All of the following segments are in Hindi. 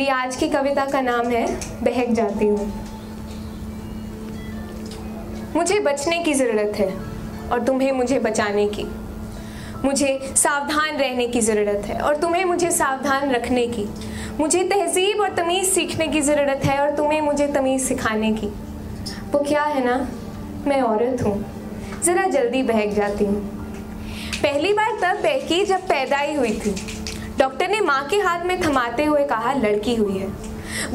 मेरी आज की कविता का नाम है, बहक जाती हूँ। मुझे बचने की ज़रूरत है और तुम्हें मुझे बचाने की। मुझे सावधान रहने की ज़रूरत है और तुम्हें मुझे सावधान रखने की। मुझे तहजीब और तमीज़ सीखने की ज़रूरत है और तुम्हें मुझे तमीज़ सिखाने की। वो क्या है ना? मैं औरत हूँ। ज़रा जल्दी बहक जाती हूँ। पहली बार तब बहकी जब पैदाई हुई थी। डॉक्टर ने माँ के हाथ में थमाते हुए कहा, लड़की हुई है।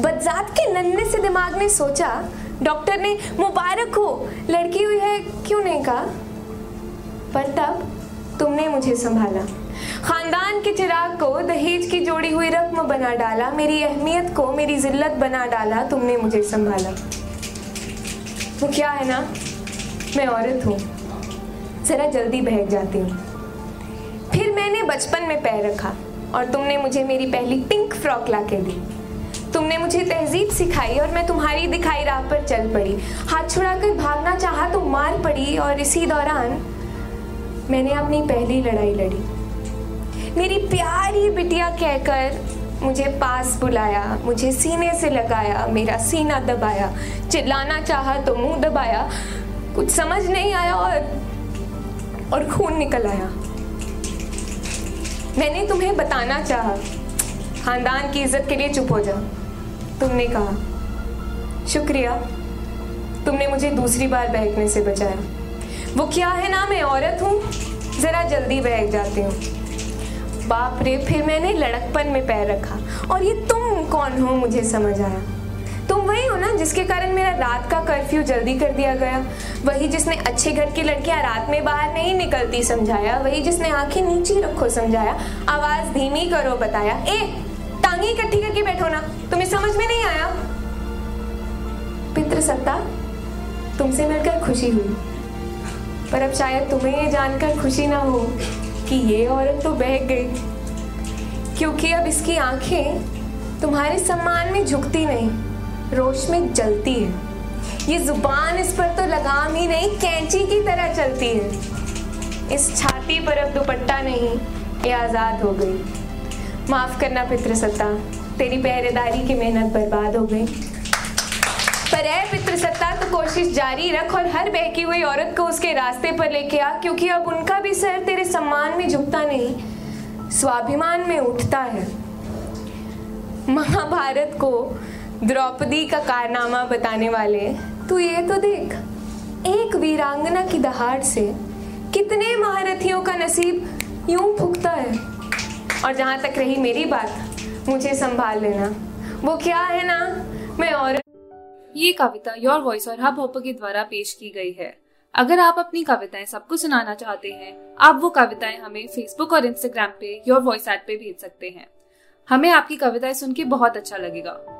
बदजात के नन्हे से दिमाग ने सोचा, डॉक्टर ने, मुबारक हो, लड़की हुई है, क्यों नहीं कहा? पर तब तुमने मुझे संभाला। खानदान के चिराग को, दहेज की जोड़ी हुई रकम बना डाला, मेरी अहमियत को, मेरी जिल्लत बना डाला, तुमने मुझे संभाला। वो क्या है ना? मैं औरत हूँ। ज़रा जल्दी बहक जाती हूँ। फिर मैंने बचपन में पैर रखा। और तुमने मुझे मेरी पहली पिंक फ्रॉक ला के दी। तुमने मुझे तहजीब सिखाई और मैं तुम्हारी दिखाई राह पर चल पड़ी। हाथ छुड़ाकर भागना चाहा तो मार पड़ी और इसी दौरान मैंने अपनी पहली लड़ाई लड़ी। मेरी प्यारी बिटिया कहकर मुझे पास बुलाया, मुझे सीने से लगाया, मेरा सीना दबाया, चिल्लाना चाहा तो मुँह दबाया, कुछ समझ नहीं आया और और खून निकल आया। मैंने तुम्हें बताना चाहा। खानदान की इज़्ज़त के लिए चुप हो जा। तुमने कहा, शुक्रिया, तुमने मुझे दूसरी बार बहकने से बचाया। वो क्या है ना, मैं औरत हूँ। ज़रा जल्दी बहक जाती हूँ। बाप रे, फिर मैंने लड़कपन में पैर रखा। और ये तुम कौन हो, मुझे समझ आया। वही हो ना, जिसके कारण मेरा रात का कर्फ्यू जल्दी कर दिया गया। वही जिसने अच्छे घर की लड़कियाँ रात में बाहर नहीं निकलती समझाया। वही जिसने आँखें नीचे रखो समझाया। आवाज़ धीमी करो बताया। ए, टांगी इकट्ठी करके बैठो ना, तुम्हें समझ में नहीं आया? पितृ सत्ता तुमसे मिलकर खुशी हुई। पर अब शायद तुम्हें ये जानकर खुशी ना हो कि ये औरत तो बहक गई। क्योंकि अब इसकी आँखें तुम्हारे सम्मान में झुकती नहीं। रोश में जलती है। ये ज़ुबान इस पर तो लगाम ही नहीं, कैंची की तरह चलती है। इस छाती पर अब दुपट्टा नहीं, ये आज़ाद हो गई। माफ़ करना पितृसत्ता तेरी पहरेदारी की मेहनत बर्बाद हो गई। पर है पितृसत्ता तो कोशिश जारी रख और हर बहकी हुई औरत को उसके रास्ते पर लेके आ, क्योंकि अब उनका भी सर तेरे सम्मान में झुकता नहीं, स्वाभिमान में उठता है। महाभारत को द्रौपदी का कारनामा बताने वाले तू ये तो देख, एक वीरांगना की दहाड़ से कितने महारथियों का नसीब यूँ फूकता है। और जहाँ तक रही मेरी बात, मुझे संभाल लेना। वो क्या है ना? मैं और ये कविता योर वॉइस और हब हॉपर के द्वारा पेश की गई है। अगर आप अपनी कविताएँ सबको सुनाना चाहते हैं, आप वो कविताएँ हमें फेसबुक और इंस्टाग्राम पे योर वॉइस ऐप पे भेज सकते हैं। हमें आपकी कविताएँ सुन के बहुत अच्छा लगेगा।